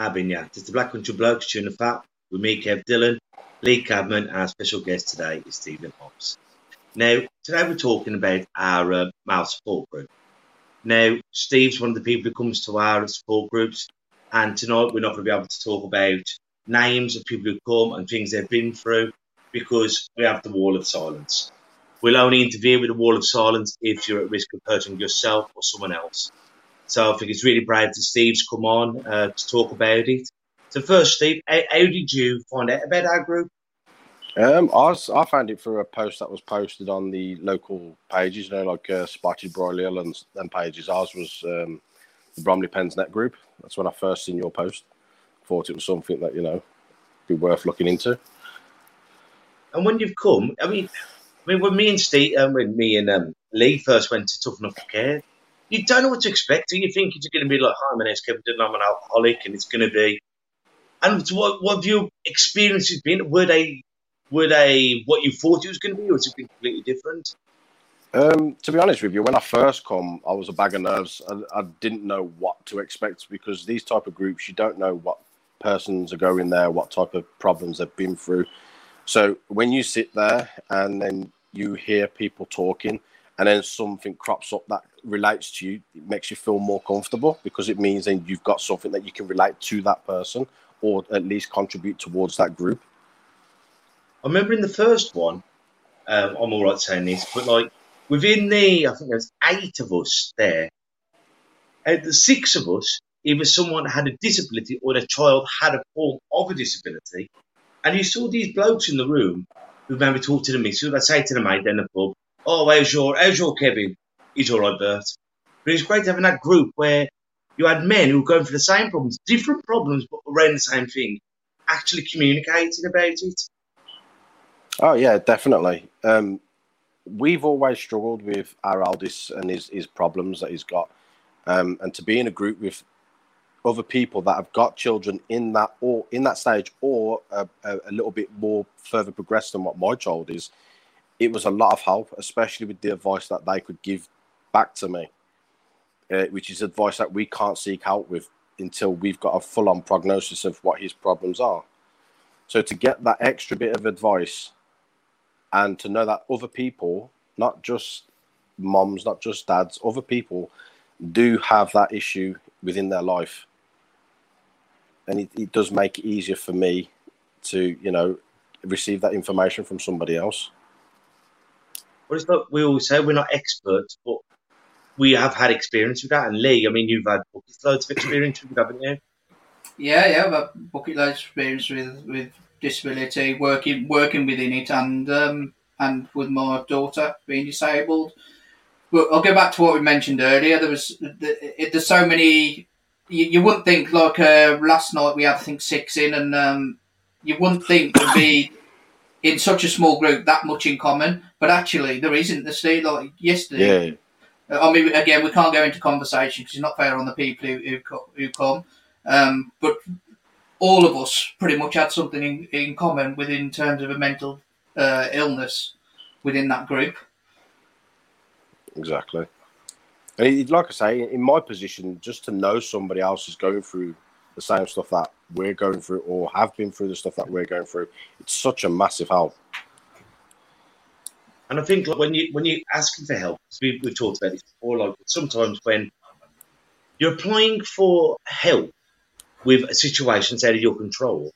ya. It's the Black Country Blokes Chewing the Fat with me, Kev Dillon, Lee Cadman, and our special guest today is Stephen Hobbs. Now, today we're talking about our uh, male support group. Now, Steve's one of the people who comes to our support groups, and tonight we're not going to be able to talk about names of people who come and things they've been through because we have the wall of silence. We'll only intervene with the wall of silence if you're at risk of hurting yourself or someone else. So I think it's really brave that Steve's come on uh, to talk about it. So first, Steve, how, how did you find out about our group? Um, I, was, I found it through a post that was posted on the local pages, you know, like uh, Spotted Broiler and them pages. Ours was um, the Bromley Pensnett group. That's when I first seen your post. Thought it was something that you know be worth looking into. And when you've come, I mean, I mean, when me and Steve, um, when me and um, Lee first went to Tough Enough to Care, you don't know what to expect. You think it's going to be like, "Hi, my name's Kevin Dillon. I'm an alcoholic," and it's going to be. And what what have your experiences been? Were they were they what you thought it was going to be, or has it been completely different? Um, to be honest with you, when I first come, I was a bag of nerves. I, I, didn't know what to expect because these type of groups, you don't know what persons are going there, what type of problems they've been through. So when you sit there and then you hear people talking, and then something crops up that relates to you, it makes you feel more comfortable because it means then you've got something that you can relate to that person or at least contribute towards that group. I remember in the first one, um, I'm all right saying this, but like within the, I think there's eight of us there, and the six of us, either someone had a disability or their child had a form of a disability, and you saw these blokes in the room who maybe talk to the so they'd say to the mate in the pub, "Oh, how's your, how's your Kevin? He's all right, Bert." But it's great having that group where you had men who were going through the same problems, different problems, but around the same thing, actually communicating about it. Oh yeah, definitely. Um, we've always struggled with our eldest and his, his problems that he's got, um, and to be in a group with other people that have got children in that or in that stage or a, a, a, little bit more further progressed than what my child is, it was a lot of help, especially with the advice that they could give back to me, uh, which is advice that we can't seek out with until we've got a full-on prognosis of what his problems are. So to get that extra bit of advice and to know that other people, not just moms, not just dads, other people do have that issue within their life. And it, it does make it easier for me to, you know, receive that information from somebody else. Well, it's we always say we're not experts, but we have had experience with that. And Lee, I mean, you've had loads of experience with it, haven't you? Yeah, yeah, I've had bucket loads of experience with, with disability, working working within it, and um, and with my daughter being disabled. But I'll go back to what we mentioned earlier. There was there's so many. You, you wouldn't think like uh, last night we had I think six in, and um, you wouldn't think there'd be in such a small group that much in common. But actually, there isn't. The state like yesterday. Yeah. I mean, again, we can't go into conversation because it's not fair on the people who who, who come. Um, but all of us pretty much had something in, in common within terms of a mental uh, illness within that group. Exactly. And like I say, in my position, just to know somebody else is going through the same stuff that we're going through or have been through the stuff that we're going through, it's such a massive help. And I think like, when you when you're asking for help, we, we've talked about this before, like sometimes when you're applying for help with a situation out of your control,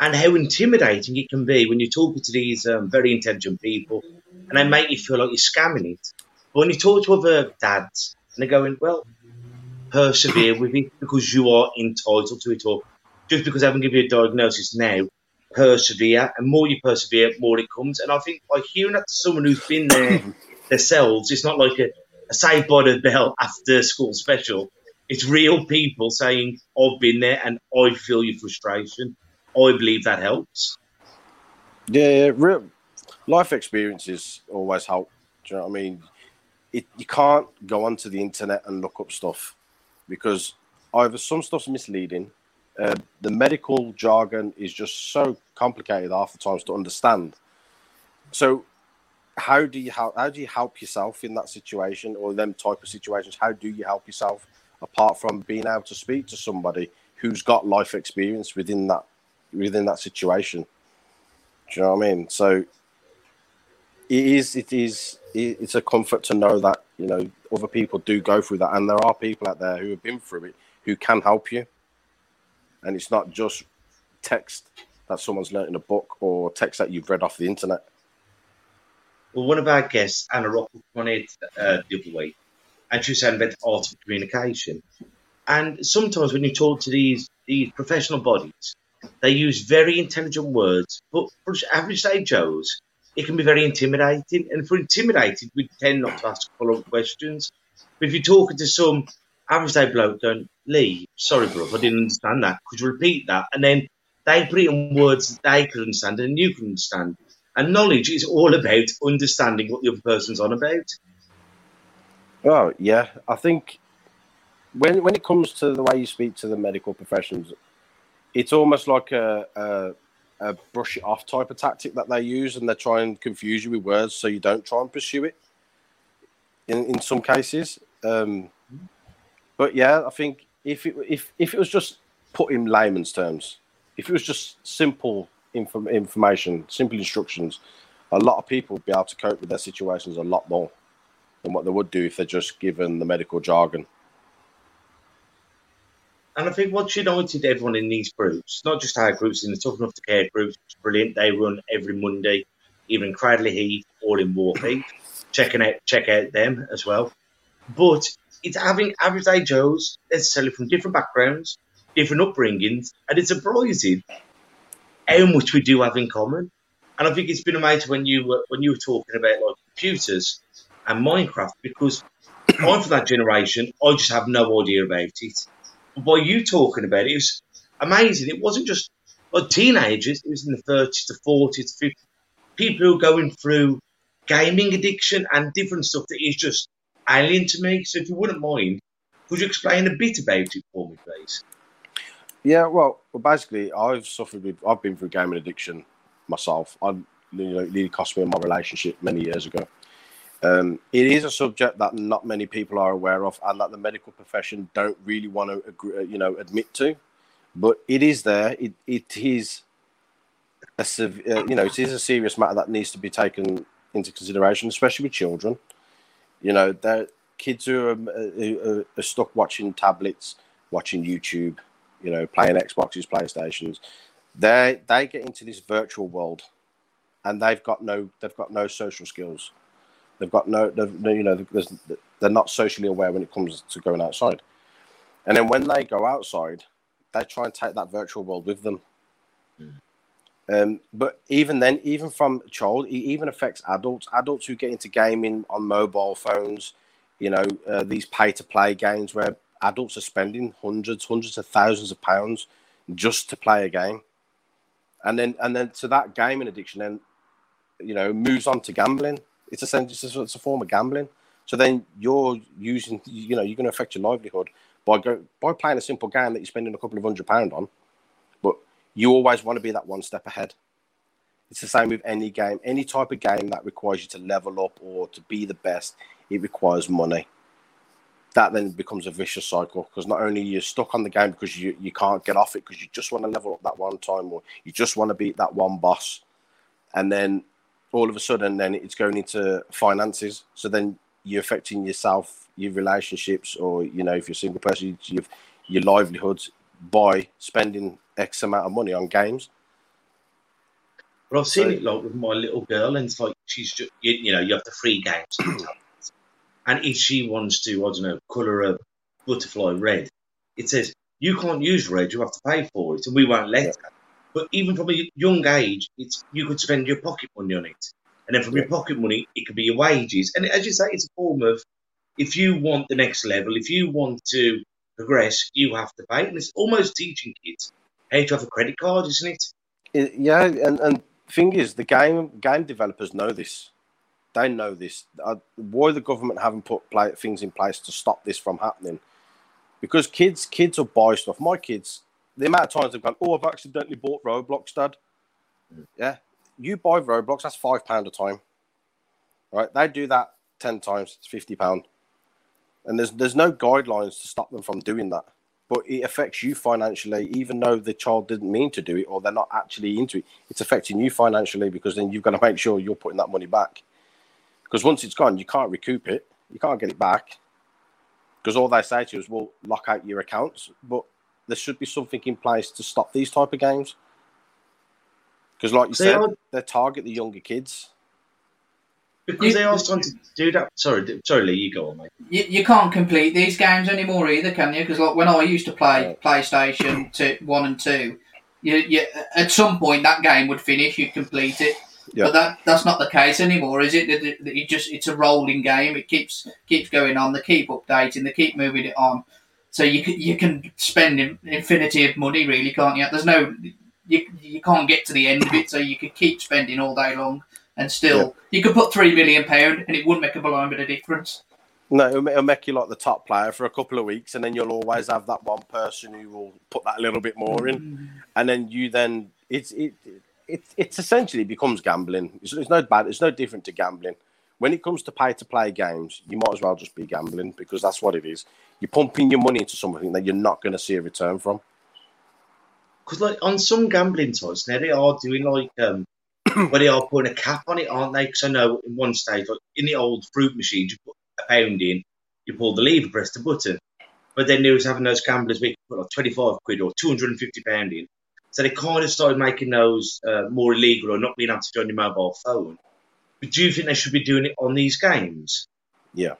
and how intimidating it can be when you're talking to these um, very intelligent people and they make you feel like you're scamming it. But when you talk to other dads and they're going, well, persevere with it because you are entitled to it, all. just because I haven't given you a diagnosis now, persevere. And more you persevere, more it comes. And I think by hearing that to someone who's been there themselves, it's not like a, a saved by the bell after school special. It's real people saying, I've been there and I feel your frustration. I believe that helps. Yeah, yeah real life experiences always help. Do you know what I mean? It, you can't go onto the internet and look up stuff because either some stuff's misleading, uh, the medical jargon is just so complicated half the times to understand. So, how do you help? How do you help yourself in that situation or them type of situations? How do you help yourself apart from being able to speak to somebody who's got life experience within that within that situation? Do you know what I mean? So, it is. It is. It's a comfort to know that you know other people do go through that, and there are people out there who have been through it who can help you and it's not just text that someone's learned in a book or text that you've read off the internet. Well, one of our guests, Anna Rock, on it uh, the other week, and she was saying about art of communication. And sometimes when you talk to these these professional bodies, they use very intelligent words, but for average day Joes, it can be very intimidating. And if we're intimidated, we tend not to ask follow up questions. But if you're talking to some average day bloke going, Lee, sorry, bro, I didn't understand that. Could you repeat that? And then they put it in words that they could understand and you can understand. And knowledge is all about understanding what the other person's on about. Oh yeah, I think when when it comes to the way you speak to the medical professions, it's almost like a, a, a brush it off type of tactic that they use, and they try and confuse you with words so you don't try and pursue it. In in some cases, um, but yeah, I think if it if if it was just put in layman's terms, if it was just simple inform, information, simple instructions, a lot of people would be able to cope with their situations a lot more than what they would do if they're just given the medical jargon. And I think what's united everyone in these groups, not just our groups, in the Tough Enough to Care groups, it's brilliant. They run every Monday, even Cradley Heath, all in Warpeak. Checking out, check out them as well. But it's having average day Joes necessarily from different backgrounds, different upbringings, and it's surprising how much we do have in common. And I think it's been amazing when you were when you were talking about like computers and Minecraft because I'm from that generation. I just have no idea about it. By you talking about it, it was amazing. It wasn't just teenagers; it was in the 30s to 40s, 50s. People who are going through gaming addiction and different stuff that is just alien to me. So if you wouldn't mind, could you explain a bit about it for me, please? Yeah, well, well, basically, I've suffered with, I've been through gaming addiction myself. I, you know, it really cost me my relationship many years ago. Um, it is a subject that not many people are aware of, and that the medical profession don't really want to, agree, uh, you know, admit to. But it is there. It it is a uh, you know, it is a serious matter that needs to be taken into consideration, especially with children. You know, the kids who are, who are stuck watching tablets, watching YouTube, you know, playing Xboxes, PlayStations. They they get into this virtual world, and they've got no they've got no social skills. They've got no, you know, they're not socially aware when it comes to going outside. And then when they go outside, they try and take that virtual world with them. Mm. Um, but even then, even from a child, it even affects adults. Adults who get into gaming on mobile phones, you know, uh, these pay to play games where adults are spending hundreds, hundreds of thousands of pounds just to play a game. And then, and then to that gaming addiction, then, you know, moves on to gambling. It's essentially it's a form of gambling. So then you're using, you know, you're going to affect your livelihood by go, by playing a simple game that you're spending a couple of hundred pound on But you always want to be that one step ahead. It's the same with any game, any type of game that requires you to level up or to be the best. It requires money. That then becomes a vicious cycle because not only you're stuck on the game because you, you can't get off it because you just want to level up that one time or you just want to beat that one boss, and then all of a sudden then it's going into finances. So then you're affecting yourself, your relationships, or you know if you're a single person, you've, your livelihoods by spending X amount of money on games. But I've seen so, it like with my little girl, and it's like she's just, you, you know, you have the free games. and if she wants to, I don't know, colour a butterfly red, it says, you can't use red, you have to pay for it, and we won't let yeah. her. But even from a young age, it's you could spend your pocket money on it. And then from your pocket money, it could be your wages. And as you say, it's a form of if you want the next level, if you want to progress, you have to pay. And it's almost teaching kids how to have a credit card, isn't it? It- yeah, and and thing is, the game game developers know this. They know this. Uh, why the government haven't put play, things in place to stop this from happening? Because kids kids will buy stuff. My kids, the amount of times they've gone, oh, I've accidentally bought Roblox, Dad. Yeah, you buy Roblox, that's five pound a time. Right? They do that ten times, it's fifty pound. And there's there's no guidelines to stop them from doing that. But it affects you financially, even though the child didn't mean to do it or they're not actually into it. It's affecting you financially because then you've got to make sure you're putting that money back. Because once it's gone, you can't recoup it. You can't get it back. Because all they say to you is, "Well, lock out your accounts." But there should be something in place to stop these type of games. Because, like you See, said, I- they target the younger kids. Because You- they are starting to do that. Sorry, sorry, Lee, you go on, mate. You, you can't complete these games anymore either, can you? Because like when I used to play Right. PlayStation two, one and two, you, you at some point that game would finish, you'd complete it. Yeah. But that that's not the case anymore, is it? That it, it just it's a rolling game. It keeps keeps going on. They keep updating. They keep moving it on. So you can, you can spend in, infinity of money, really, can't you? There's no you you can't get to the end of it, so you could keep spending all day long, and still you could put three million pound, and it wouldn't make a blind bit of difference. No, it'll, it'll make you like the top player for a couple of weeks, and then you'll always have that one person who will put that little bit more in, mm. and then you then it's it it it's essentially becomes gambling. It's, it's no bad. It's no different to gambling. When it comes to pay to play games, you might as well just be gambling because that's what it is. You're pumping your money into something that you're not going to see a return from. Because like on some gambling sites now they are doing like um where they are putting a cap on it, aren't they? Because I know in one state, like in the old fruit machines, you put a pound in, you pull the lever, press the button. But then there was having those gamblers could put like twenty five quid or two hundred and fifty pound in. So they kind of started making those uh, more illegal or not being able to do on your mobile phone. But do you think they should be doing it on these games? Yeah,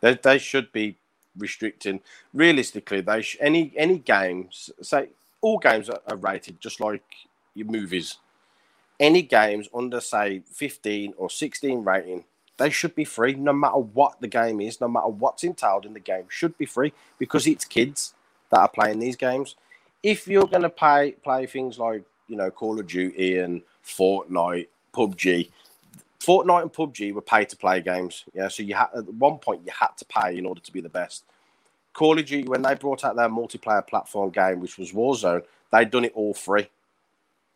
they, they should be restricting. Realistically, they sh- any any games say all games are, are rated just like your movies. Any games under say fifteen or sixteen rating, they should be free. No matter what the game is, no matter what's entailed in the game, should be free because it's kids that are playing these games. If you're going to play play things like you know Call of Duty and Fortnite, PUBG, Fortnite and PUBG were pay to play games. Yeah, so you had at one point you had to pay in order to be the best. Call of Duty, when they brought out their multiplayer platform game, which was Warzone, they'd done it all free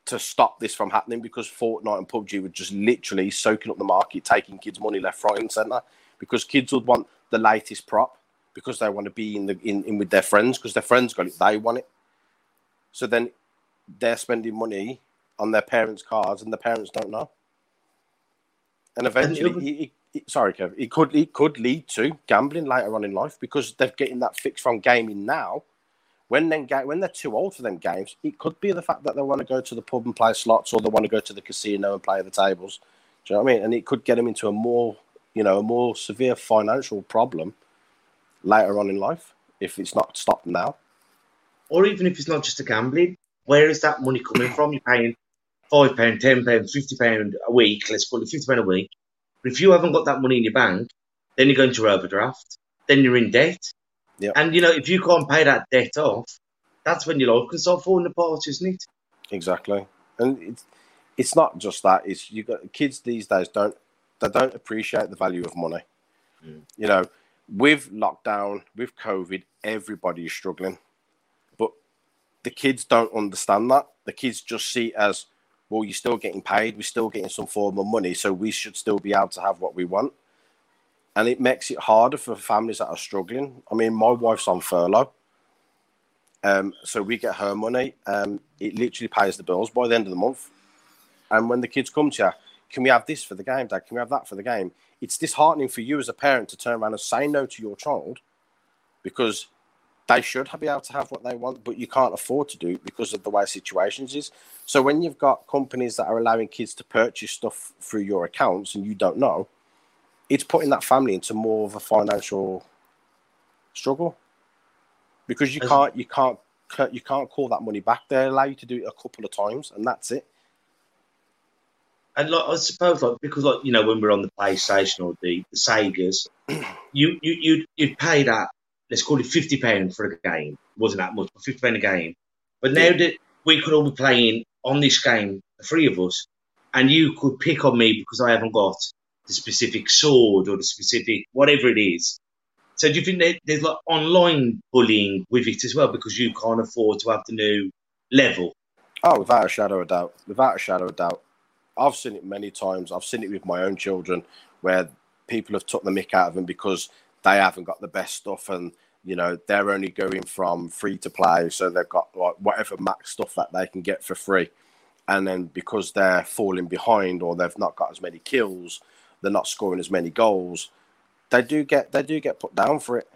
to stop this from happening because Fortnite and PUBG were just literally soaking up the market, taking kids' money left, right, and centre. Because kids would want the latest prop because they want to be in the in, in with their friends because their friends got it, they want it. So then they're spending money on their parents' cards and the parents don't know. And eventually, it, it, it- sorry, Kev, it could it could lead to gambling later on in life because they're getting that fix from gaming now. When then when they're too old for them games, it could be the fact that they want to go to the pub and play slots, or they want to go to the casino and play the tables. Do you know what I mean? And it could get them into a more you know a more severe financial problem later on in life if it's not stopped now. or even if it's not just a gambling, where is that money coming from? You're paying five pound, ten pound, fifty pound a week. Let's call it fifty pound a week. But if you haven't got that money in your bank, then you're going to overdraft. Then you're in debt. Yep. And you know if you can't pay that debt off, that's when your life can start falling apart, isn't it? Exactly, and it's it's not just that. It's you got kids these days don't they don't appreciate the value of money. Mm. You know, with lockdown, with COVID, everybody is struggling, but the kids don't understand that. The kids just see it as well. You're still getting paid. We're still getting some form of money, so we should still be able to have what we want. And it makes it harder for families that are struggling. I mean, my wife's on furlough. Um, so we get her money. Um, it literally pays the bills by the end of the month. And when the kids come to you, can we have this for the game, Dad? Can we have that for the game? It's disheartening for you as a parent to turn around and say no to your child because they should be able to have what they want, but you can't afford to do it because of the way situations is. So when you've got companies that are allowing kids to purchase stuff through your accounts and you don't know, it's putting that family into more of a financial struggle because you can't you can't you can't call that money back. They allow you to do it a couple of times, and that's it. And like I suppose, like because like you know when we're on the PlayStation or the, the Segas, you you you'd, you'd pay that let's call it fifty pound for a game. It wasn't that much, but fifty pound a game. But now that we could all be playing on this game, the three of us, and you could pick on me because I haven't got the specific sword or the specific whatever it is. So do you think that there's like online bullying with it as well because you can't afford to have the new level? Oh, without a shadow of doubt. Without a shadow of doubt. I've seen it many times. I've seen it with my own children where people have took the mick out of them because they haven't got the best stuff and you know they're only going from free to play. So they've got like whatever max stuff that they can get for free. And then because they're falling behind or they've not got as many kills they're not scoring as many goals they do get they do get put down for it.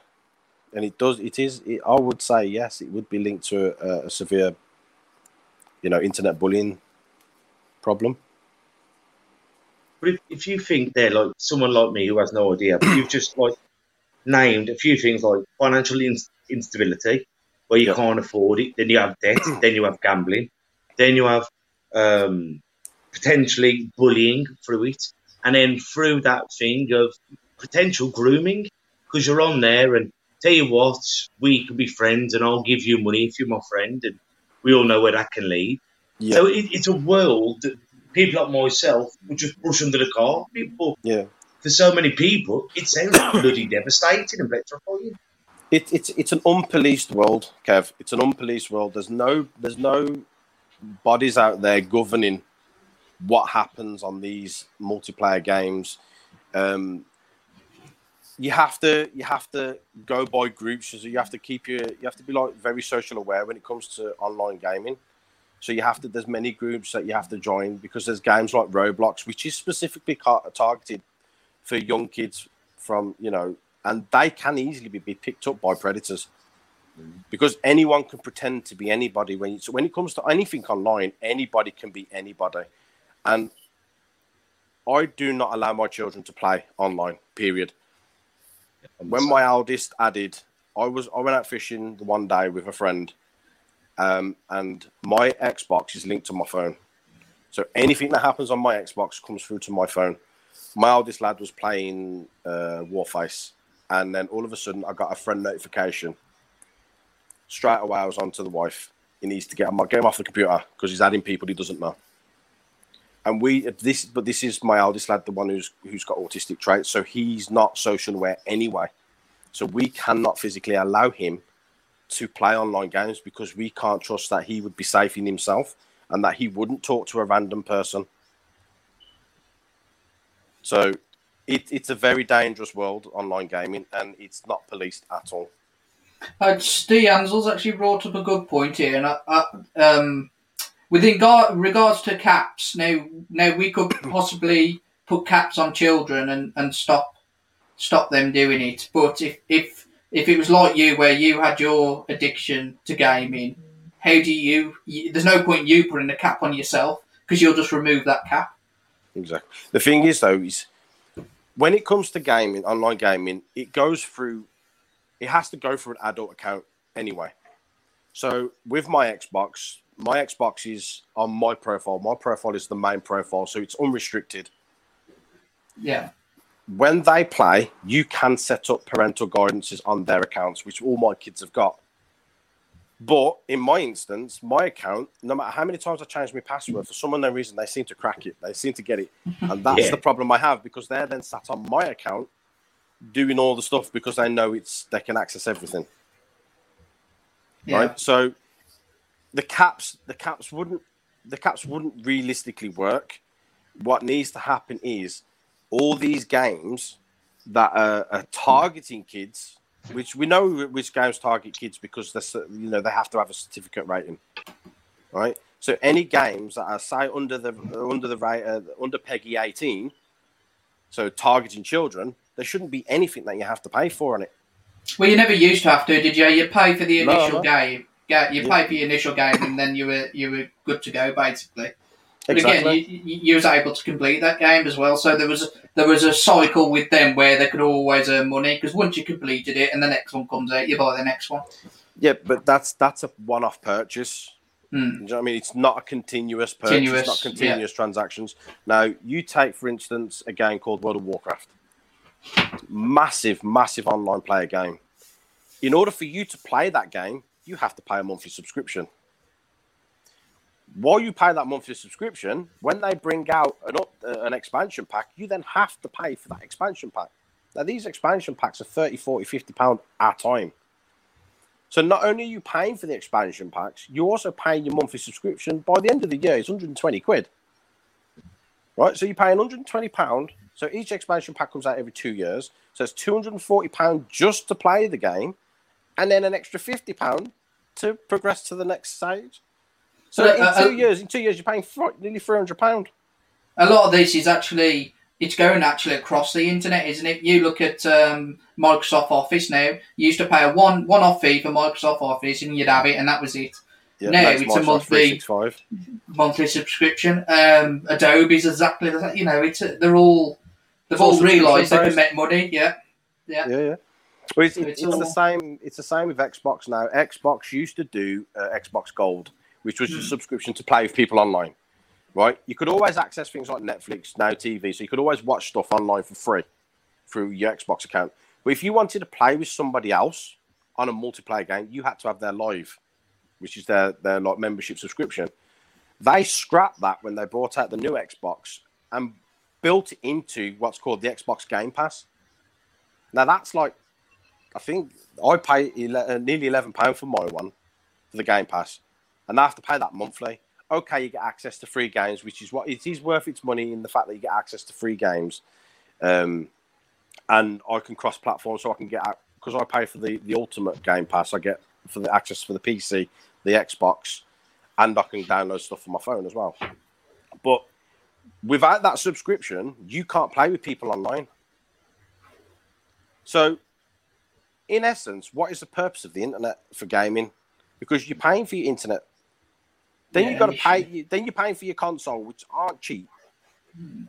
And it does it is it, i would say yes it would be linked to a, a severe you know internet bullying problem. But if, if you think they're like someone like me who has no idea, but you've just like named a few things like financial in- instability, where you Yeah. can't afford it, then you have debt, then you have gambling, then you have um, potentially bullying through it, and then through that thing of potential grooming, because you're on there and tell you what, we can be friends and I'll give you money if you're my friend, and we all know where that can lead. yeah So it, it's a world that people like myself would just brush under the car. But yeah for so many people, it sounds bloody devastating and petrifying. it, it's it's an unpoliced world, Kev. It's an unpoliced world. There's no there's no bodies out there governing what happens on these multiplayer games. Um, you have to you have to go by groups. So you have to keep your you have to be like very social aware when it comes to online gaming. So you have to there's many groups that you have to join because there's games like Roblox, which is specifically targeted for young kids from you know and they can easily be, be picked up by predators. Because anyone can pretend to be anybody. When so when it comes to anything online anybody can be anybody. And i do not allow my children to play online period. When my eldest added i was i went out fishing one day with a friend um, and my xbox is linked to my phone. So anything that happens on my xbox comes through to my phone my oldest lad was playing uh, warface and then all of a sudden I got a friend notification. Straight away, I was on to the wife. He needs to get him, get him off the computer because he's adding people he doesn't know. And we this, but this is my eldest lad, the one who's who's got autistic traits, so he's not social aware anyway. So we cannot physically allow him to play online games because we can't trust that he would be safe in himself and that he wouldn't talk to a random person. So it, it's a very dangerous world, online gaming, and it's not policed at all. Uh, Steve Ansel's actually brought up a good point here, and I, um, with regard, regards to caps, now now we could possibly put caps on children and, and stop stop them doing it. But if if if it was like you, where you had your addiction to gaming, how do you? you there's no point you putting a cap on yourself because you'll just remove that cap. Exactly. The thing is, though, is when it comes to gaming, online gaming, it goes through. It has to go through an adult account anyway. So with my Xbox, my Xbox is on my profile. My profile is the main profile, so it's unrestricted. Yeah. when they play, you can set up parental guidances on their accounts, which all my kids have got. But in my instance, my account, no matter how many times I change my password, for some unknown reason, they seem to crack it. They seem to get it. And that's Yeah. the problem I have because they're then sat on my account doing all the stuff because they know it's they can access everything. Yeah. Right. So the caps, the caps wouldn't the caps wouldn't realistically work. What needs to happen is all these games that are, are targeting kids, which we know which games target kids because they're you know they have to have a certificate rating, right? So any games that are say under the under the uh, under PEGI eighteen, so targeting children, there shouldn't be anything that you have to pay for on it. Well, you never used to have to, did you? You pay for the initial no. game. Yeah, you Yeah. pay for your initial game, and then you were you were good to go, basically. But Exactly. again, you, you, was able to complete that game as well. So there was a, there was a cycle with them where they could always earn money because once you completed it and the next one comes out, you buy the next one. Yeah, but that's that's a one-off purchase. Hmm. Do you know what I mean? It's not a continuous purchase, Continuous, it's not continuous transactions. Now, you take, for instance, a game called World of Warcraft. Massive, massive online player game. In order for you to play that game, you have to pay a monthly subscription. While you pay that monthly subscription, when they bring out an, up, uh, an expansion pack, you then have to pay for that expansion pack. Now, these expansion packs are 30, 40, 50 pounds at a time. So not only are you paying for the expansion packs, you're also paying your monthly subscription. By the end of the year, it's 120 quid. Right? So you're paying 120 pound. So each expansion pack comes out every two years. So it's 240 pound just to play the game, and then an extra 50 pound to progress to the next stage. So But, in uh, two uh, years, in two years, you're paying fr- nearly 300 pound. a lot of this is actually it's going actually across the internet, isn't it? You look at um, Microsoft Office now. You used to pay a one one off fee for Microsoft Office, and you'd have it, and that was it. Yeah, No, that's it's a Microsoft monthly- Monthly subscription. Um, Adobe's exactly the same. You know, it's they're all they've It's all all realised they can subscription-based. make money. Yeah, Yeah, yeah. Well, it's, So it's, it's the same. It's the same with Xbox now. Xbox used to do uh, Xbox Gold, which was a Hmm. subscription to play with people online. Right? You could always access things like Netflix, Now TV, so you could always watch stuff online for free through your Xbox account. But if you wanted to play with somebody else on a multiplayer game, you had to have their live, which is their their like membership subscription. They scrapped that when they brought out the new Xbox and built it into what's called the Xbox Game Pass. Now that's like, I think I pay ele- uh, nearly eleven pound for my one for the Game Pass, and I have to pay that monthly. Okay, you get access to free games, which is what it is worth its money in the fact that you get access to free games, um, and I can cross platform, so I can get out because I pay for the the Ultimate Game Pass. I get for the access for the PC, the Xbox, and I can download stuff on my phone as well. But without that subscription, you can't play with people online. So, in essence, what is the purpose of the internet for gaming? Because you're paying for your internet, then Yeah, you've got to you pay. Then you're paying for your console, which aren't cheap.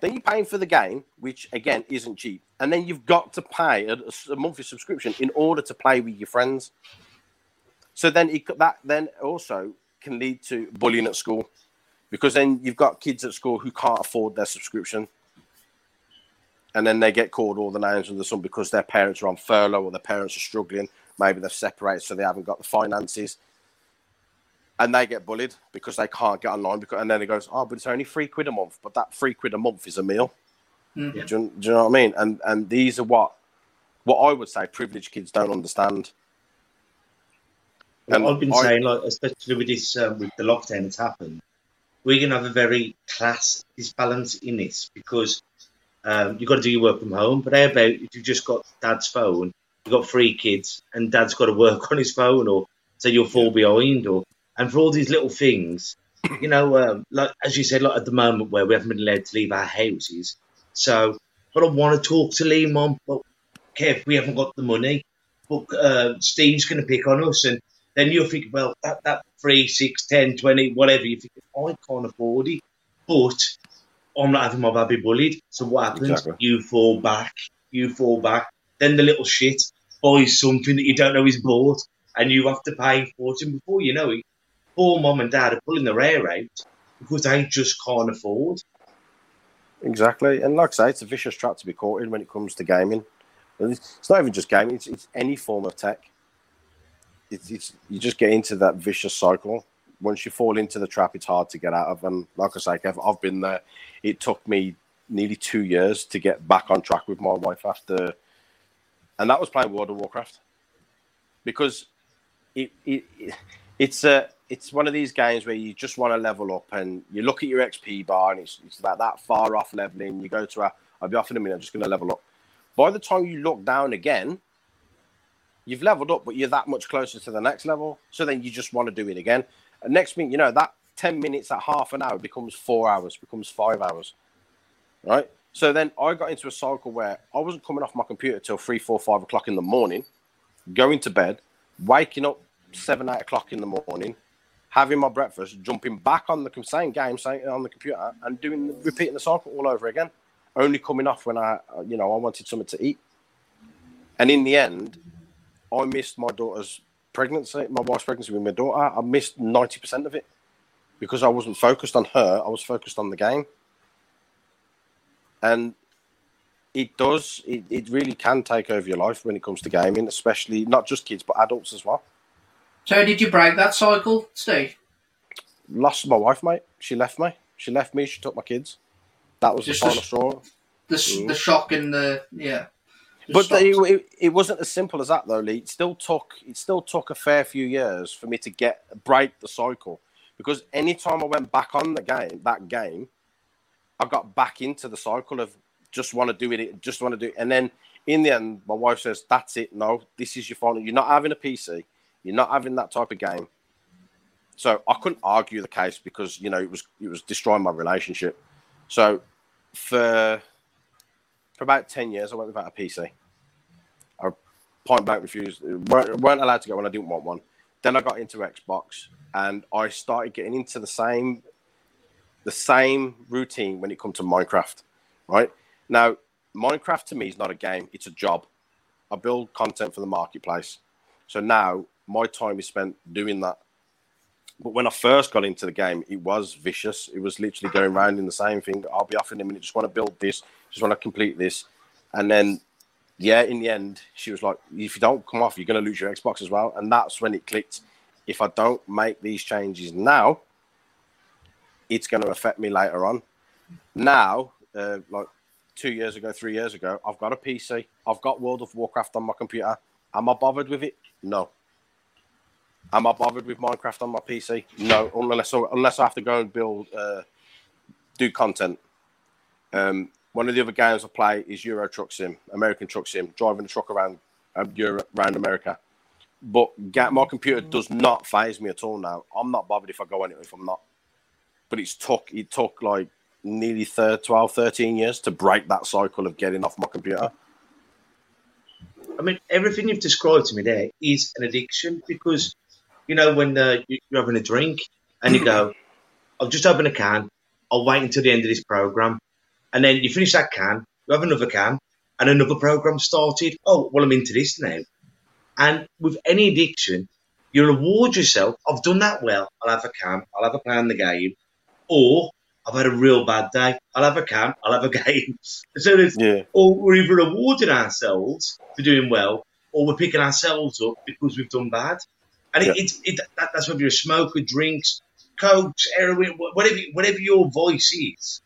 Then you're paying for the game, which again isn't cheap, and then you've got to pay a, a monthly subscription in order to play with your friends. So then it, that then also can lead to bullying at school, because then you've got kids at school who can't afford their subscription, and then they get called all the names under the sun because their parents are on furlough or their parents are struggling. Maybe they've separated, so they haven't got the finances, and they get bullied because they can't get online. Because and then it goes, oh, but it's only three quid a month. But that three quid a month is a meal. Mhm. Do, you, do you know what I mean? And and these are what what I would say privileged kids don't understand. Well, And I've been I- saying, like, especially with this, um, with the lockdown that's happened, we're going to have a very class disbalance in this because um, you've got to do your work from home. But how about if you've just got dad's phone, you've got three kids, and dad's got to work on his phone, or so you'll fall behind, or and for all these little things, you know, um, like as you said, like at the moment where we haven't been allowed to leave our houses, so but I want to talk to Lee, mum, but Kev, we haven't got the money. But uh, Steve's going to pick on us, and then you'll think, well, that, that three, six, ten, twenty, whatever, you think, I can't afford it, but I'm not having my baby bullied. So what happens? Exactly. You fall back, you fall back. Then the little shit buys something that you don't know he's bought, and you have to pay for it. And before you know it, poor mum and dad are pulling their hair out because they just can't afford. Exactly, and like I say, it's a vicious trap to be caught in when it comes to gaming. It's, not even just gaming; it's, it's any form of tech. It's, it's you just get into that vicious cycle. Once you fall into the trap, it's hard to get out of. And like I say, Kev, I've been there. It took me nearly two years to get back on track with my wife after, and that was playing World of Warcraft, because it, it, it it's a it's one of these games where you just want to level up and you look at your XP bar and it's, it's about that far off leveling. You go to a, I'll be off in a minute, I'm just going to level up. By the time you look down again, you've leveled up, but you're that much closer to the next level. So then you just want to do it again. And next thing you know, that 10 minutes, that half an hour becomes four hours, becomes five hours. Right? So then I got into a cycle where I wasn't coming off my computer till three, four, five o'clock in the morning, going to bed, waking up seven, eight o'clock in the morning, having my breakfast, jumping back on the same game, same on the computer, and doing repeating the cycle all over again. Only coming off when I, you know, I wanted something to eat. And in the end, I missed my daughter's pregnancy, my wife's pregnancy with my daughter. I missed ninety percent of it because I wasn't focused on her. I was focused on the game. And It does. It, it really can take over your life when it comes to gaming, especially not just kids but adults as well. So did you break that cycle, Steve? Lost my wife, mate. She left me. She left me. She took my kids. That was Just the final straw. The Mm. the shock and the yeah. the But it, it, it wasn't as simple as that though, Lee. It still took it still took a fair few years for me to get break the cycle. Because anytime I went back on the game, that game, I got back into the cycle of just want to do it, just want to do it. And then in the end, my wife says, That's it, no, this is your final. You're not having a PC, you're not having that type of game. So I couldn't argue the case because you know it was it was destroying my relationship. So for for about ten years, I went without a PC. I point blank refused. weren't, weren't allowed to go when I didn't want one. Then I got into Xbox, and I started getting into the same the same routine when it comes to Minecraft. Right now, Minecraft to me is not a game; it's a job. I build content for the marketplace. So now my time is spent doing that. But when I first got into the game, it was vicious. It was literally going around in the same thing. I'll be off in a minute. Just want to build this. Just want to complete this. And then, yeah, in the end, she was like, if you don't come off, you're going to lose your Xbox as well. And that's when it clicked. If I don't make these changes now, it's going to affect me later on. Now, uh, like two years ago, three years ago, I've got a PC. I've got World of Warcraft on my computer. Am I bothered with it? No. Am I bothered with Minecraft on my PC? No, unless I, unless I have to go and build, uh, do content. Um, one of the other games I play is Euro Truck Sim, American Truck Sim, driving a truck around um, Europe, around America. But my computer does not phase me at all now. I'm not bothered if I go anywhere if I'm not. But it's took it took like nearly thir 12, 13 years to break that cycle of getting off my computer. I mean, everything you've described to me there is an addiction because, you know, when uh, you- you're having a drink and you go, I'll just open a can, I'll wait until the end of this program. And then you finish that can, you have another can, and another program started. Oh, well, I'm into this now. And with any addiction, you reward yourself. I've done that well. I'll have a can, I'll have a play on the game. Or I've had a real bad day. I'll have a can, I'll have a game. So there's Yeah. or we're either rewarding ourselves for doing well, or we're picking ourselves up because we've done bad. And it, it, it, that, that's whether you're a smoker, drinks, coke, heroin, whatever, whatever your voice is,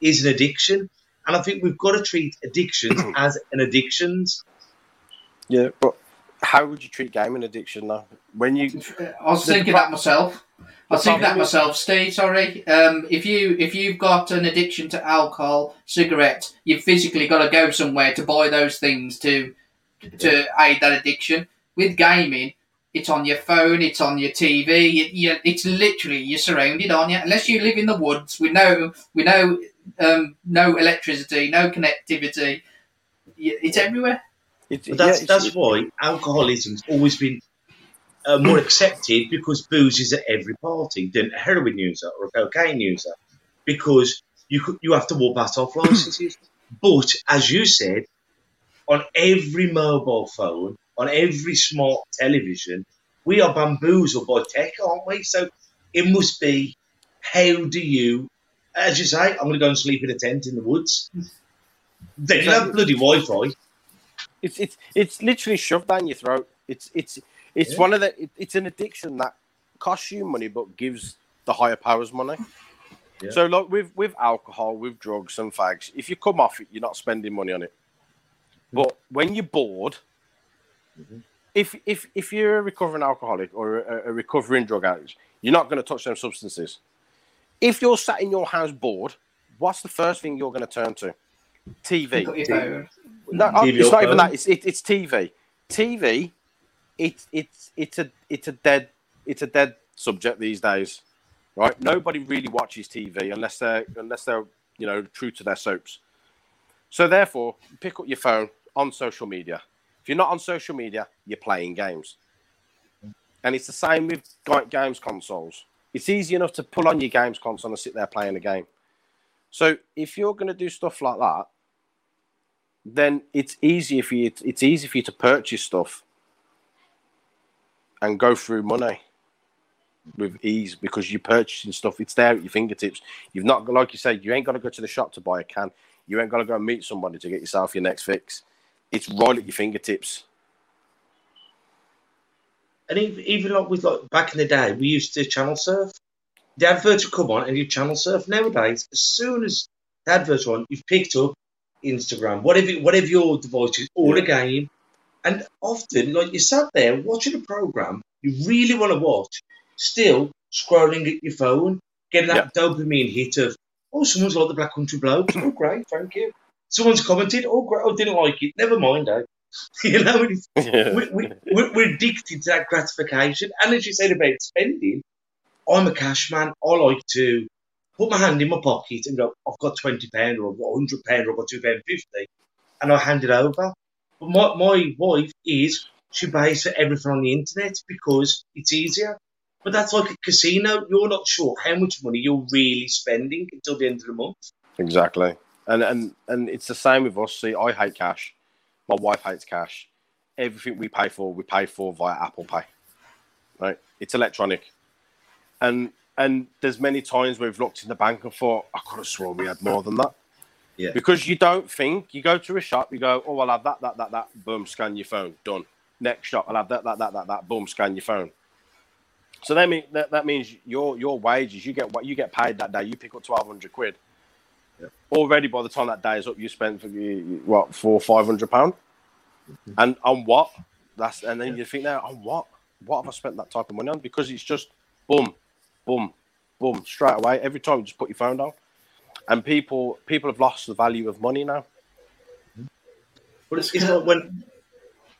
is an addiction. And I think we've got to treat addictions as an addictions. Yeah. But how would you treat gaming addiction now? When you I was thinking pro- that myself. I was the thinking that myself, Steve. Sorry. Um, if you if you've got an addiction to alcohol, cigarettes, you've physically got to go somewhere to buy those things to to aid that addiction. With gaming, it's on your phone, it's on your TV. You, you, it's literally you're surrounded on you. Unless you live in the woods we know with no um, no electricity, no connectivity, it's everywhere. it, But that's, yeah, that's it's- why alcoholism's always been uh, more accepted because booze is at every party than a heroin user or a cocaine user because you you have to walk past off licenses. but as you said, on every mobile phone, on every smart television, we are bamboozled by tech, aren't we? So it must be how do you, as you say, I'm going to go and sleep in a tent in the woods. They don't have bloody Wi-Fi. It's it's it's literally shoved down your throat. It's it's it's Yeah. one of the it, it's an addiction that costs you money but gives the higher powers money. Yeah. So like with with alcohol, with drugs and fags, if you come off it, you're not spending money on it. But when you're bored, Mhm. if if if you're a recovering alcoholic or a, a recovering drug addict, you're not going to touch them substances. If you're sat in your house bored, what's the first thing you're going to turn to? TV. Pick up your phone. No, TV it's or not even that. It's it, it's TV. TV. It's it's it's a it's a dead it's a dead subject these days, right? Nobody really watches TV unless they're unless they're you know true to their soaps. So therefore, pick up your phone on social media. If you're not on social media, you're playing games, and it's the same with games consoles. It's easy enough to pull on your games console and sit there playing a game. So if you're going to do stuff like that, then it's easier for you. It's easy for you to purchase stuff and go through money with ease because you're purchasing stuff. It's there at your fingertips. You've not, like you said, you ain't got to go to the shop to buy a can. You ain't got to go and meet somebody to get yourself your next fix. It's right at your fingertips. And even, even like with like back in the day, we used to channel surf. The adverts would come on and you channel surf. Nowadays, as soon as the adverts on, you've picked up Instagram, whatever whatever your device is, all a game. And often, like you sat there watching a program you really want to watch, still scrolling at your phone, getting that dopamine hit of, oh, someone's like the Black Country Blokes. Oh, great, thank you. Someone's commented, oh, great, oh, didn't like it. Never mind, eh? you know, it's, we, we, we're, we're addicted to that gratification. And as you said about spending, I'm a cash man. I like to put my hand in my pocket and go, I've got twenty pound or I've got hundred pound or I've got two pound fifty, and I hand it over. But my my wife is she buys for everything on the internet because it's easier. But that's like a casino. You're not sure how much money you're really spending until the end of the month. Exactly. And and and it's the same with us. See, I hate cash. My wife hates cash. Everything we pay for, we pay for via Apple Pay. Right? It's electronic. And and there's many times where we've looked in the bank and thought, I could have sworn we had more than that. Yeah. Because you don't think, you go to a shop, you go, oh, I'll have that, that, that, that, boom, scan your phone, done. Next shop, I'll have that, that, that, that, that, boom, scan your phone. So that, mean, that, that means your your wages, you get what you get paid that day, you pick up 1200 quid. Yeah. Already by the time that day is up, you spent for what four, five hundred pound, Mm-hmm. and on what? That's and then you think now on what? What have I spent that type of money on? Because it's just boom, boom, boom, straight away. Every time you just put your phone down, and people people have lost the value of money now. But it's, it's like when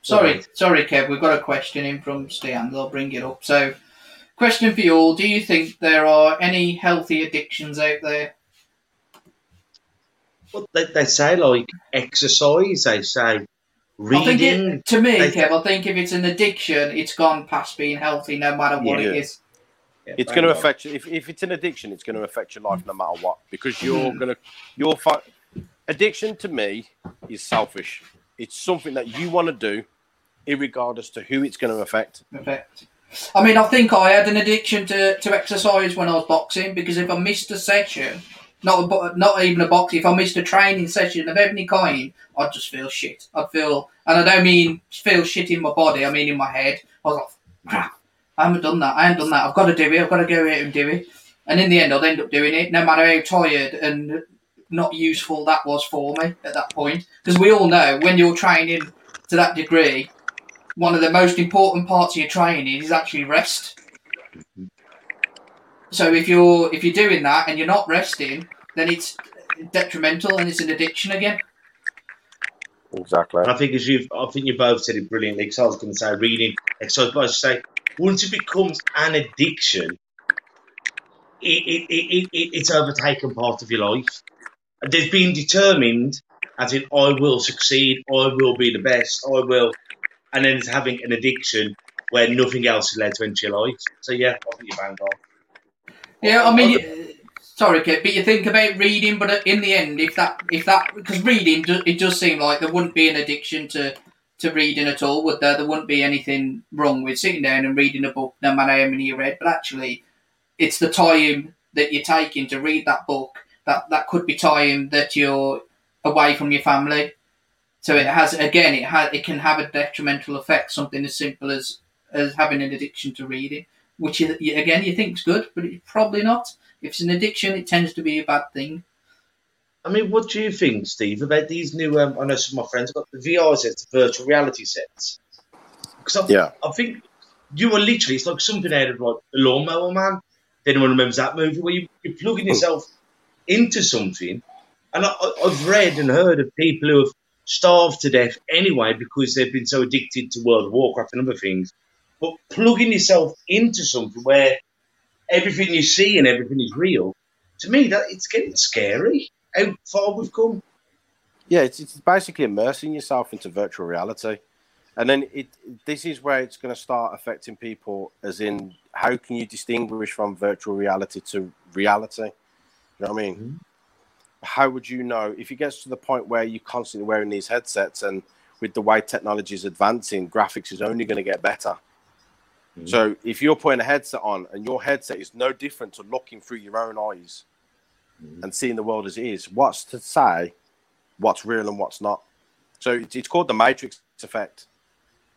Sorry, sorry, Kev. We've got a question in from Stan. I'll bring it up. So, question for you all: Do you think there are any healthy addictions out there? Well, they, they say like exercise. They say I think reading. it, to me, they- Kev, I think if it's an addiction, it's gone past being healthy, no matter what Yeah. it is. Yeah, It's going to affect you. If, if it's an addiction, it's going to affect your life no matter what. Because you're mm. going to, your fi- addiction to me is selfish. It's something that you want to do, regardless to who it's going to affect. Effect. I mean, I think I had an addiction to, to exercise when I was boxing because if I missed a session, not a, not even a boxing, if I missed a training session of any kind, I'd just feel shit. I'd feel, and I don't mean feel shit in my body. I mean in my head. I was like, crap, I haven't done that. I haven't done that. I've got to do it. I've got to go out and do it. And in the end, I'd end up doing it, no matter how tired and not useful that was for me at that point. Because we all know when you're training to that degree, one of the most important parts of your training is actually rest. Mm-hmm. So if you're if you're doing that and you're not resting, then it's detrimental and it's an addiction again. Exactly. And I think as you've, I think you both said it brilliantly. Because I was going to say reading, exercise, but I should say once it becomes an addiction, it, it, it, it, it, it's overtaken part of your life. And There's been determined, as in I will succeed, I will be the best, I will, and then it's having an addiction where nothing else is allowed to enter your life. So yeah, I think you banged on. Yeah, I mean, you- sorry, Kit, but you think about reading, but in the end, if that if that because reading it does seem like there wouldn't be an addiction to to reading at all, would there? There wouldn't be anything wrong with sitting down and reading a book, no matter how many you read. But actually, it's the time that you're taking to read that book that that could be time that you're away from your family. So it has again, it has it can have a detrimental effect. Something as simple as as having an addiction to reading, which is, again you think's good, but it's probably not. If it's an addiction, it tends to be a bad thing. I mean, what do you think, Steve, about these new? Um, I know some of my friends have got the VR sets, the virtual reality sets. Because I, Yeah. I think you are literally, it's like something out of like a lawnmower man. If anyone remembers that movie where you, you're plugging yourself into something. And I, I- I've read and heard of people who have starved to death anyway because they've been so addicted to World of Warcraft and other things. But plugging yourself into something where everything you see and everything is real, to me, that it's getting scary how far we've come. Yeah, it's, it's basically immersing yourself into virtual reality. And then it this is where it's going to start affecting people, as in, how can you distinguish from virtual reality to reality? You know what I mean? Mhm. How would you know if it gets to the point where you're constantly wearing these headsets and with the way technology is advancing, graphics is only going to get better. Mhm. So if you're putting a headset on and your headset is no different to looking through your own eyes Mhm. and seeing the world as it is, what's to say what's real and what's not. So it's, it's called the Matrix effect.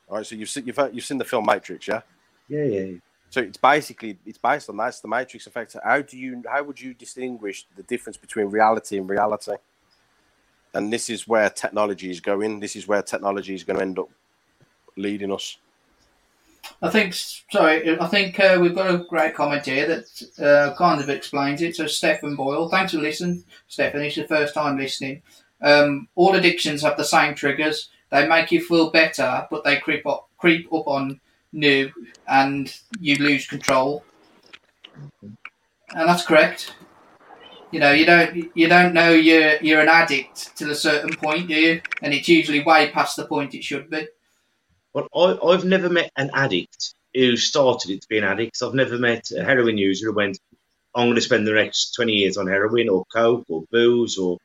All right, so you've seen you've heard, you've seen the film Matrix, yeah? Yeah, yeah. So it's basically it's based on that. It's the Matrix effect. How do you how would you distinguish the difference between reality and reality? And this is where technology is going. This is where technology is going to end up leading us. I think, sorry, I think uh, we've got a great comment here that uh, kind of explains it. So, Stephen Boyle, thanks for listening, Stephen. It's your first time listening. Um, all addictions have the same triggers. They make you feel better, but they creep up, creep up on new, and you lose control. And that's correct. You know, you don't you don't know you're you're an addict till a certain point, do you? And it's usually way past the point it should be. Well, I, I've never met an addict who started it to be an addict. I've never met a heroin user who went, I'm going to spend the next 20 years on heroin or coke or booze or,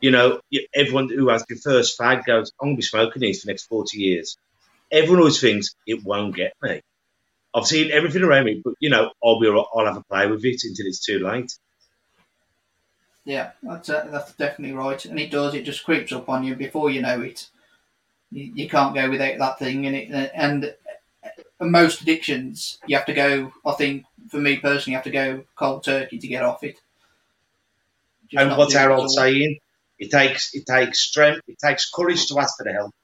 you know, everyone who has their first fag goes, I'm going to be smoking these for the next 40 years. Everyone always thinks it won't get me. I've seen everything around me, but, you know, I'll be, I'll have a play with it until it's too late. Yeah, that's, uh, that's definitely right. And it does, it just creeps up on you before you know it. You, you can't go without that thing. And, it, and most addictions, you have to go, I think, for me personally, you have to go cold turkey to get off it. Just and what's our old saying? It takes it takes strength, it takes courage to ask for the help,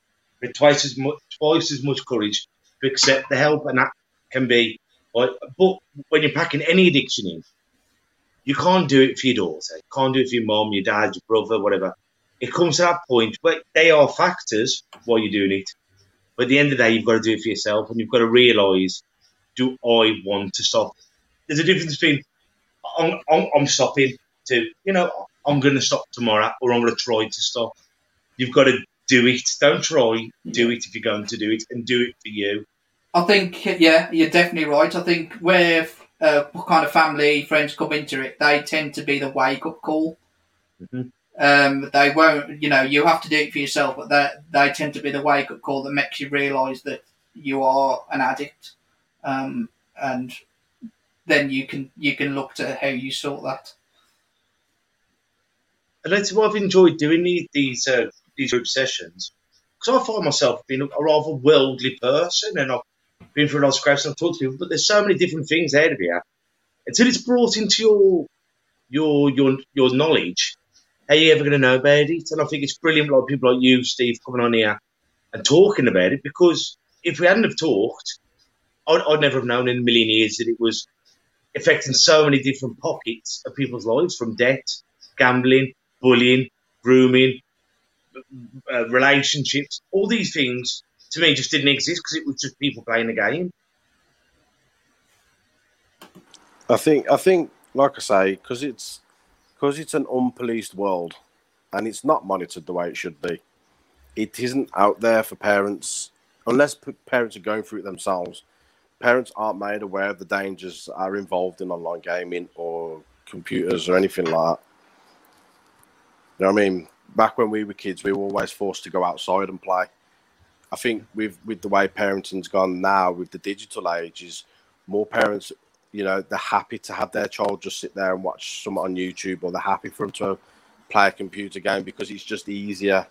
but twice as much twice as much courage to accept the help, and that can be. But when you're packing any addiction in, you can't do it for your daughter, you can't do it for your mom, your dad, your brother, whatever. It comes to that point where they are factors while you're doing it. But at the end of the day, you've got to do it for yourself and you've got to realise do I want to stop? There's a difference between I'm, I'm, I'm stopping to, you know, I'm going to stop tomorrow or I'm going to try to stop. You've got to do it. Don't try, do it if you're going to do it and do it for you. I think, yeah, you're definitely right. I think where uh, kind of family, friends come into it, they tend to be the wake up call. Mm-hmm. Um, they won't, you know, you have to do it for yourself, but they, they tend to be the wake up call that makes you realise that you are an addict. Um, and then you can you can look to how you sort that. And that's what I've enjoyed doing these these, uh, these group sessions because I find myself being a rather worldly person, and I've been through a lot of scraps and I've talked to people, but there's so many different things out of here. Until it's brought into your your your your knowledge, are you ever going to know about it? And I think it's brilliant, like people like you, Steve, coming on here and talking about it, because if we hadn't have talked, I'd, I'd never have known in a million years that it was affecting so many different pockets of people's lives, from debt, gambling, bullying, grooming, uh, relationships, all these things to me just didn't exist because it was just people playing the game. I think, I think, like I say, because it's because it's an unpoliced world and it's not monitored the way it should be. It isn't out there for parents unless parents are going through it themselves. Parents aren't made aware of the dangers that are involved in online gaming or computers or anything like that. You know what I mean? Back when we were kids, we were always forced to go outside and play. I think with with the way parenting's gone now, with the digital ages, more parents you know they're happy to have their child just sit there and watch something on YouTube, or they're happy for them to play a computer game because it's just easier.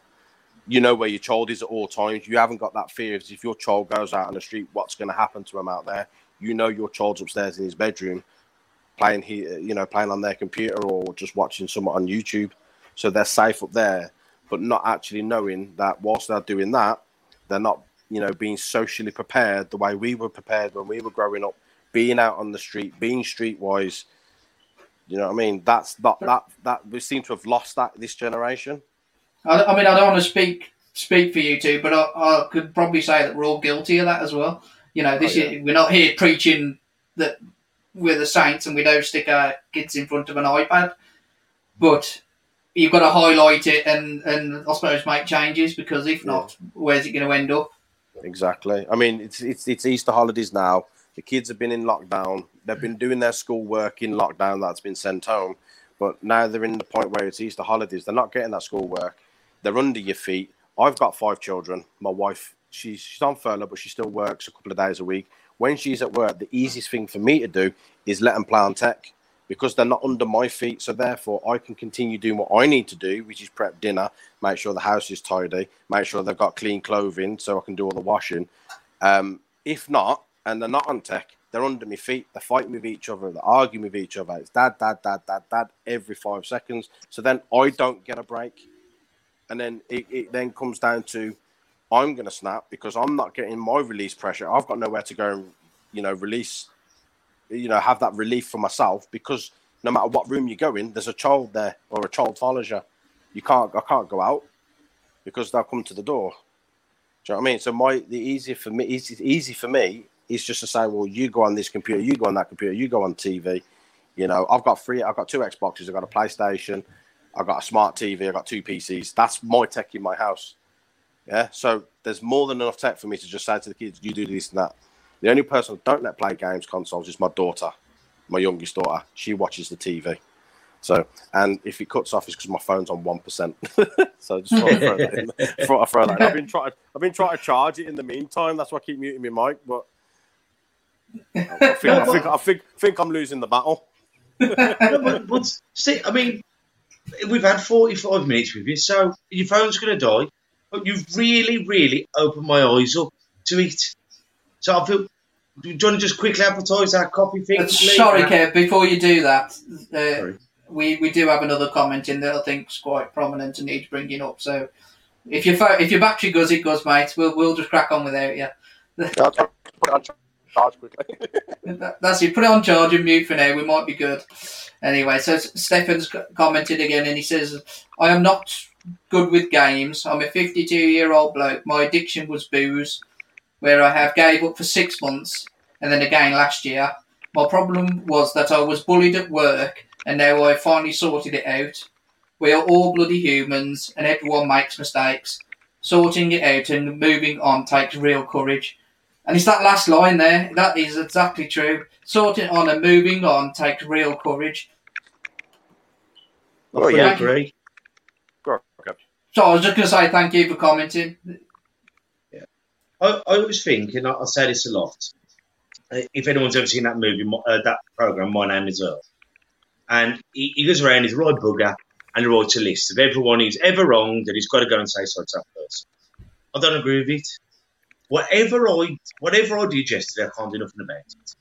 You know where your child is at all times. You haven't got that fear of if your child goes out on the street, what's going to happen to him out there. You know your child's upstairs in his bedroom, playing he, you know, playing on their computer or just watching something on YouTube. So they're safe up there, but not actually knowing that whilst they're doing that, they're not, you know, being socially prepared the way we were prepared when we were growing up being out on the street, being streetwise. You know what I mean? That's not that that we seem to have lost that this generation. I, I mean, I don't want to speak speak for you two, but I, I, could probably say that we're all guilty of that as well. You know, this oh, yeah. is, we're not here preaching that we're the saints and we don't stick our kids in front of an iPad, but you've got to highlight it and and I suppose make changes because if not, yeah. where's it going to end up? Exactly. I mean, it's it's it's Easter holidays now. The kids have been in lockdown. They've been doing their schoolwork in lockdown that's been sent home. But now they're in the point where it's Easter holidays. They're not getting that schoolwork. They're under your feet. I've got five children. My wife, she's, she's on furlough, but she still works a couple of days a week. When she's at work, the easiest thing for me to do is let them play on tech because they're not under my feet. So therefore, I can continue doing what I need to do, which is prep dinner, make sure the house is tidy, make sure they've got clean clothing, so I can do all the washing. Um, if not, and they're not on tech, they're under my feet. They're fighting with each other. They're arguing with each other. It's dad, dad, dad, dad, dad every five seconds. So then I don't get a break, and then it, it then comes down to I'm going to snap because I'm not getting my release pressure. I've got nowhere to go and you know release, you know, have that relief for myself because no matter what room you go in, there's a child there or a child follows you. You can't, I can't go out because they'll come to the door. Do you know what I mean? So my the easier for me, easy, easy for me is just to say, well, you go on this computer, you go on that computer, you go on TV. You know, I've got three, I've got two Xboxes, I've got a PlayStation, I've got a smart TV, I've got two PCs. That's my tech in my house. Yeah. So there's more than enough tech for me to just say to the kids, you do this and that. The only person I don't let play games consoles is my daughter, my youngest daughter. She watches the TV. So, and if it cuts off, it's because my phone's on one percent. so just throw, throw that in. Throw, throw that. I've been trying. I've been trying to charge it in the meantime. That's why I keep muting my mic. But I think, I think, I think, think I'm losing the battle. no, but, but see, I mean, we've had 45 minutes with you, so your phone's going to die. But you've really, really opened my eyes up to it. So I feel. Do you want to just quickly advertise our coffee thing? Uh, sorry, Kev, before you do that, uh, we, we do have another comment in that I think's quite prominent and needs bringing up. So if your if your battery goes, it goes, mate. We'll we'll just crack on without you. Charge quickly. That- That's it. Put it on charge and mute for now. We might be good. Anyway, so Stefan's commented again, and he says, "I am not good with games. I'm a 52 year old bloke. My addiction was booze, where I have gave up for six months, and then again last year. My problem was that I was bullied at work, and now I finally sorted it out. We are all bloody humans, and everyone makes mistakes. Sorting it out and moving on takes real courage." And it's that last line there. That is exactly true. Sorting on and moving on takes real courage. I Oh, fully yeah. agree. Go on. So I was just going to say thank you for commenting. Yeah. I, I always think, and I, I say this a lot. uh, If anyone's ever seen that movie, mo- uh, that program, My Name Is Earl, and he, he goes around, he's a right bugger, and he writes a list of everyone who's ever wronged that he's got to go and say sorry to that person. I don't agree with it. Whatever I, whatever I did yesterday, I can't do nothing about it.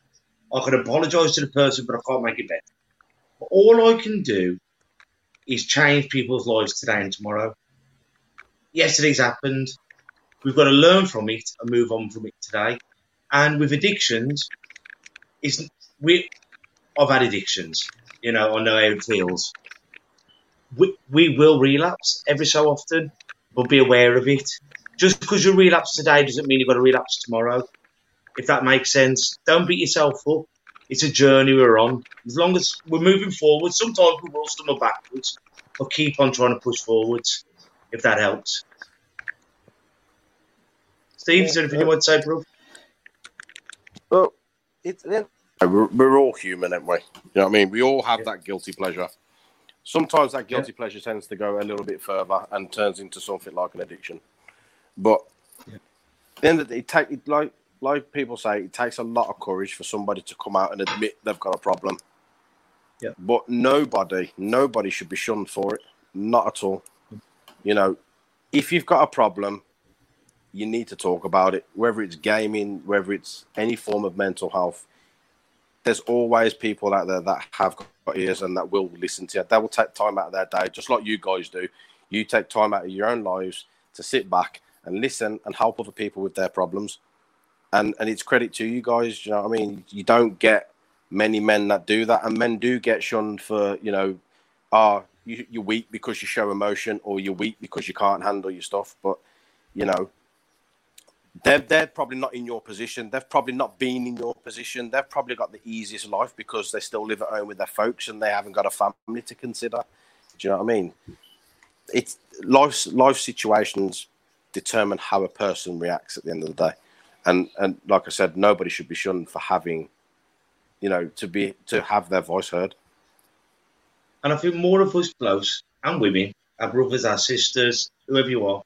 I can apologise to the person, but I can't make it better. But all I can do is change people's lives today and tomorrow. Yesterday's happened. We've got to learn from it and move on from it today. And with addictions, it's we. I've had addictions. You know, I know how it feels. We, we will relapse every so often, but be aware of it. Just because you relapse today doesn't mean you've got to relapse tomorrow. If that makes sense, don't beat yourself up. It's a journey we're on. As long as we're moving forward, sometimes we will stumble backwards, but keep on trying to push forwards. If that helps. Steve, is there anything you want to say, bro? Well, it's then we're, we're all human, aren't we? You know what I mean? We all have Yeah. that guilty pleasure. Sometimes that guilty pleasure tends to go a little bit further and turns into something like an addiction. But Yeah. at the end of the day, it take it, like like people say, it takes a lot of courage for somebody to come out and admit they've got a problem. Yeah. But nobody, nobody should be shunned for it. Not at all. Mm. You know, if you've got a problem, you need to talk about it, whether it's gaming, whether it's any form of mental health. There's always people out there that have got ears and that will listen to you. They will take time out of their day, just like you guys do. You take time out of your own lives to sit back and listen and help other people with their problems. And and it's credit to you guys. You know what I mean? You don't get many men that do that, and men do get shunned for you know, ah, you, you're weak because you show emotion, or you're weak because you can't handle your stuff. But you know, they're, they're probably not in your position. They've probably not been in your position. They've probably got the easiest life because they still live at home with their folks and they haven't got a family to consider. Do you know what I mean? It's life, life situations determine how a person reacts at the end of the day. And, and like I said, nobody should be shunned for having, you know, to be, to have their voice heard. And I think more of us blokes and women, our brothers, our sisters, whoever you are,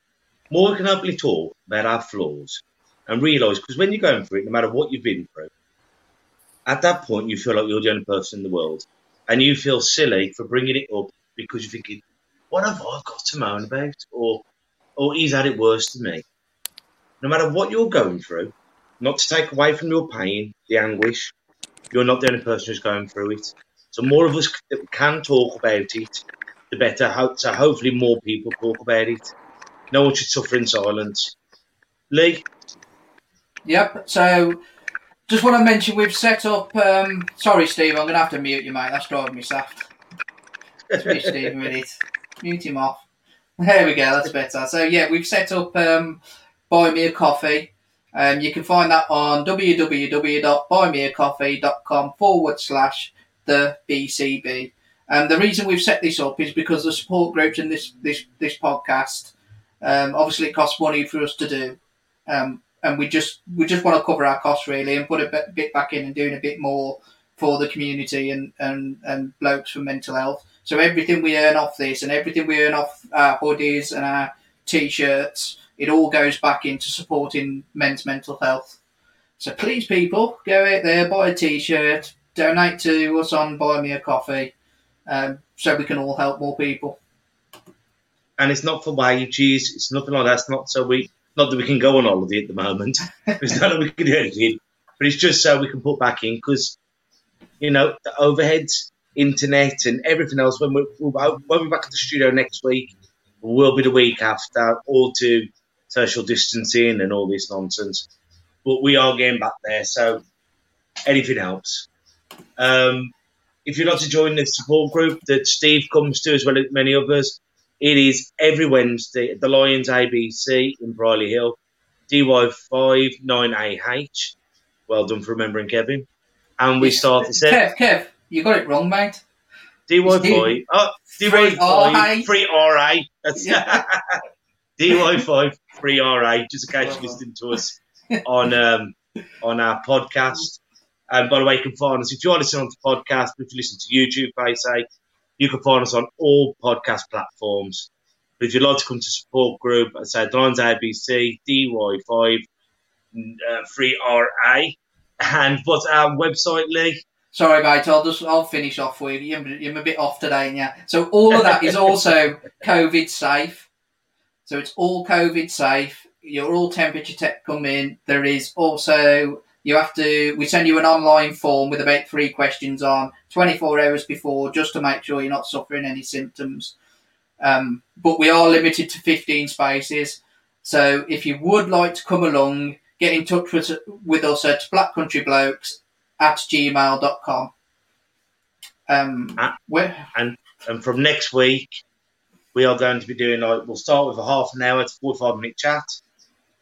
more can openly talk about our flaws and realise because when you're going through it, no matter what you've been through, at that point you feel like you're the only person in the world. and you feel silly for bringing it up because you're thinking, what have I got to moan about? Or, or he's had it worse than me. No matter what you're going through, not to take away from your pain, the anguish, you're not the only person who's going through it. So more of us can talk about it, the better. So hopefully more people talk about it. No one should suffer in silence. Lee, Yep. So, just want to mention we've set up. Um, sorry, Steve, I'm going to have to mute you, mate. That's driving me soft. It's me, Steve, with it. Mute him off. There we go. That's better. So yeah, we've set up um, Buy Me a Coffee. Um, you can find that on www.buymeacoffee.com forward slash the BCB. And the reason we've set this up is because the support groups in this this this podcast. Um, obviously, it costs money for us to do. Um, and we just we just want to cover our costs really and put a bit, bit back in and doing a bit more for the community and, and, and blokes for mental health. So everything we earn off this and everything we earn off our hoodies and our t-shirts, it all goes back into supporting men's mental health. So please, people, go out there, buy a t-shirt, donate to us on Buy Me a Coffee, um, so we can all help more people. and it's not for wages. It's nothing like that. It's not so we not that we can go on holiday at the moment. it's not that we can do anything, but it's just so we can put back in because you know the overheads, internet, and everything else. When we when we're back at the studio next week, we'll be the week after, all to social distancing and all this nonsense. But we are getting back there, so anything helps. Um, if you'd like to join the support group that Steve comes to, as well as many others, it is every Wednesday at the Lions ABC in Brierley Hill, DY5 9AH. Well done for remembering Kevin. And we start the set Kev, Kev, you got it wrong, mate. DY5. Oh, Free DY5 RA. free RA. That's Yeah. DY5 free RA. Just in case you're listening to us on um, on our podcast. And by the way, you can find us if you're listening to the podcast, if you listen to YouTube, I say, you can find us on all podcast platforms. But if you'd like to come to support group, I say Lions ABC, DY5, uh, free RA. And what's our website, Lee? Sorry, mate. I'll just I'll finish off with you. You're, a bit off today, yeah. So all of that is also COVID safe. So it's all COVID safe. You're all temperature tech come in. There is also you have to. We send you an online form with about three questions on 24 hours before, just to make sure you're not suffering any symptoms. Um, but we are limited to 15 spaces. So if you would like to come along, get in touch with, with us at blackcountryblokes at gmail.com. Um, Ah. where, and from next week we are going to be doing like we'll start with a half an hour to 45 minute chat.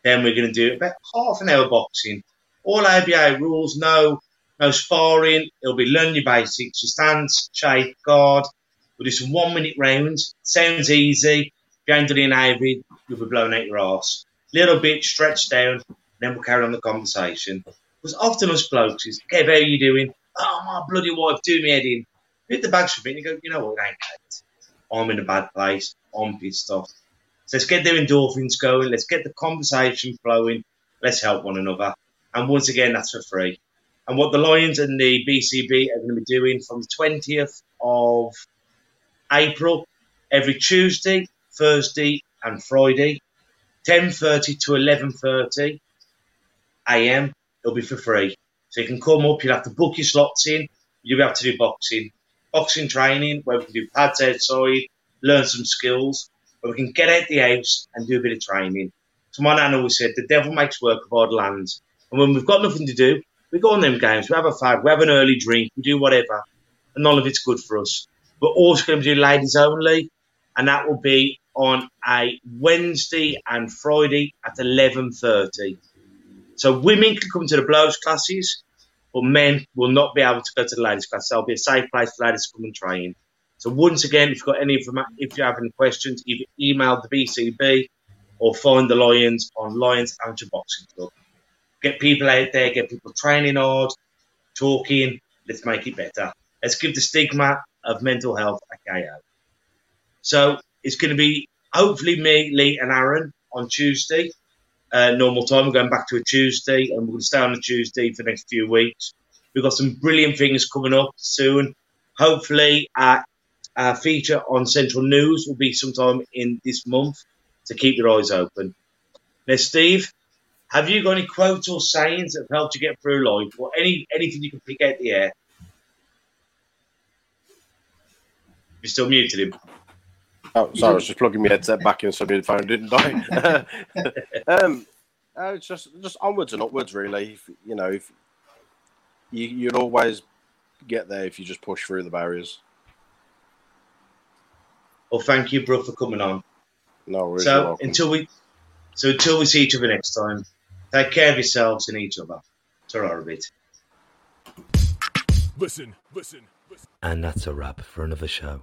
Then we're going to do about half an hour boxing. All ABA rules no no sparring. It'll be learn your basics your stance shape guard. We'll do some one minute rounds. Sounds easy. If you ain't done it in AV you'll be blown out your ass. little bit stretched down then we'll carry on the conversation because often us blokes is okay how are you doing oh my bloody wife do me head in hit the bags for me and you go, you know what, ain't. I'm in a bad place. I'm pissed off. So let's get their endorphins going. Let's get the conversation flowing. Let's help one another. And once again, that's for free. And what the Lions and the BCB are going to be doing from the 20th of April, every Tuesday, Thursday, and Friday, 10:30 to 11:30 a.m. It'll be for free. So you can come up. You'll have to book your slots in. You'll be able to do boxing boxing training where we can do pads outside, learn some skills, where we can get out the house and do a bit of training. So my nan always said, the devil makes work of hard lands. And when we've got nothing to do, we go on them games, we have a fag, we have an early drink, we do whatever, and none of it's good for us. We're also going to do ladies only, and that will be on a Wednesday and Friday at 11.30. So women can come to the blows classes, but men will not be able to go to the ladies' class. There'll be a safe place for ladies to come and train. So once again, if you've got any if you have any questions, either email the BCB or find the Lions on Lions Amateur Boxing Club. Get people out there, get people training hard, talking. Let's make it better. Let's give the stigma of mental health a KO. So it's going to be hopefully me, Lee, and Aaron on Tuesday uh, normal time. We're going back to a Tuesday, and we're going to stay on a Tuesday for the next few weeks. We've got some brilliant things coming up soon. hopefully, our, our feature on Central News will be sometime in this month. So keep your eyes open. Now, Steve, have you got any quotes or sayings that have helped you get through life, or any anything you can pick out the air? You're still muted him. Oh, sorry, I was just plugging my headset back in so my phone didn't die. um, uh, it's just just onwards and upwards, really. If, you know, if you, you'd always get there if you just push through the barriers. Well, thank you, bro, for coming on. No worries. So until we, so until we see each other next time, take care of yourselves and each other. Ta-ra a bit. Listen, listen, listen. And that's a wrap for another show.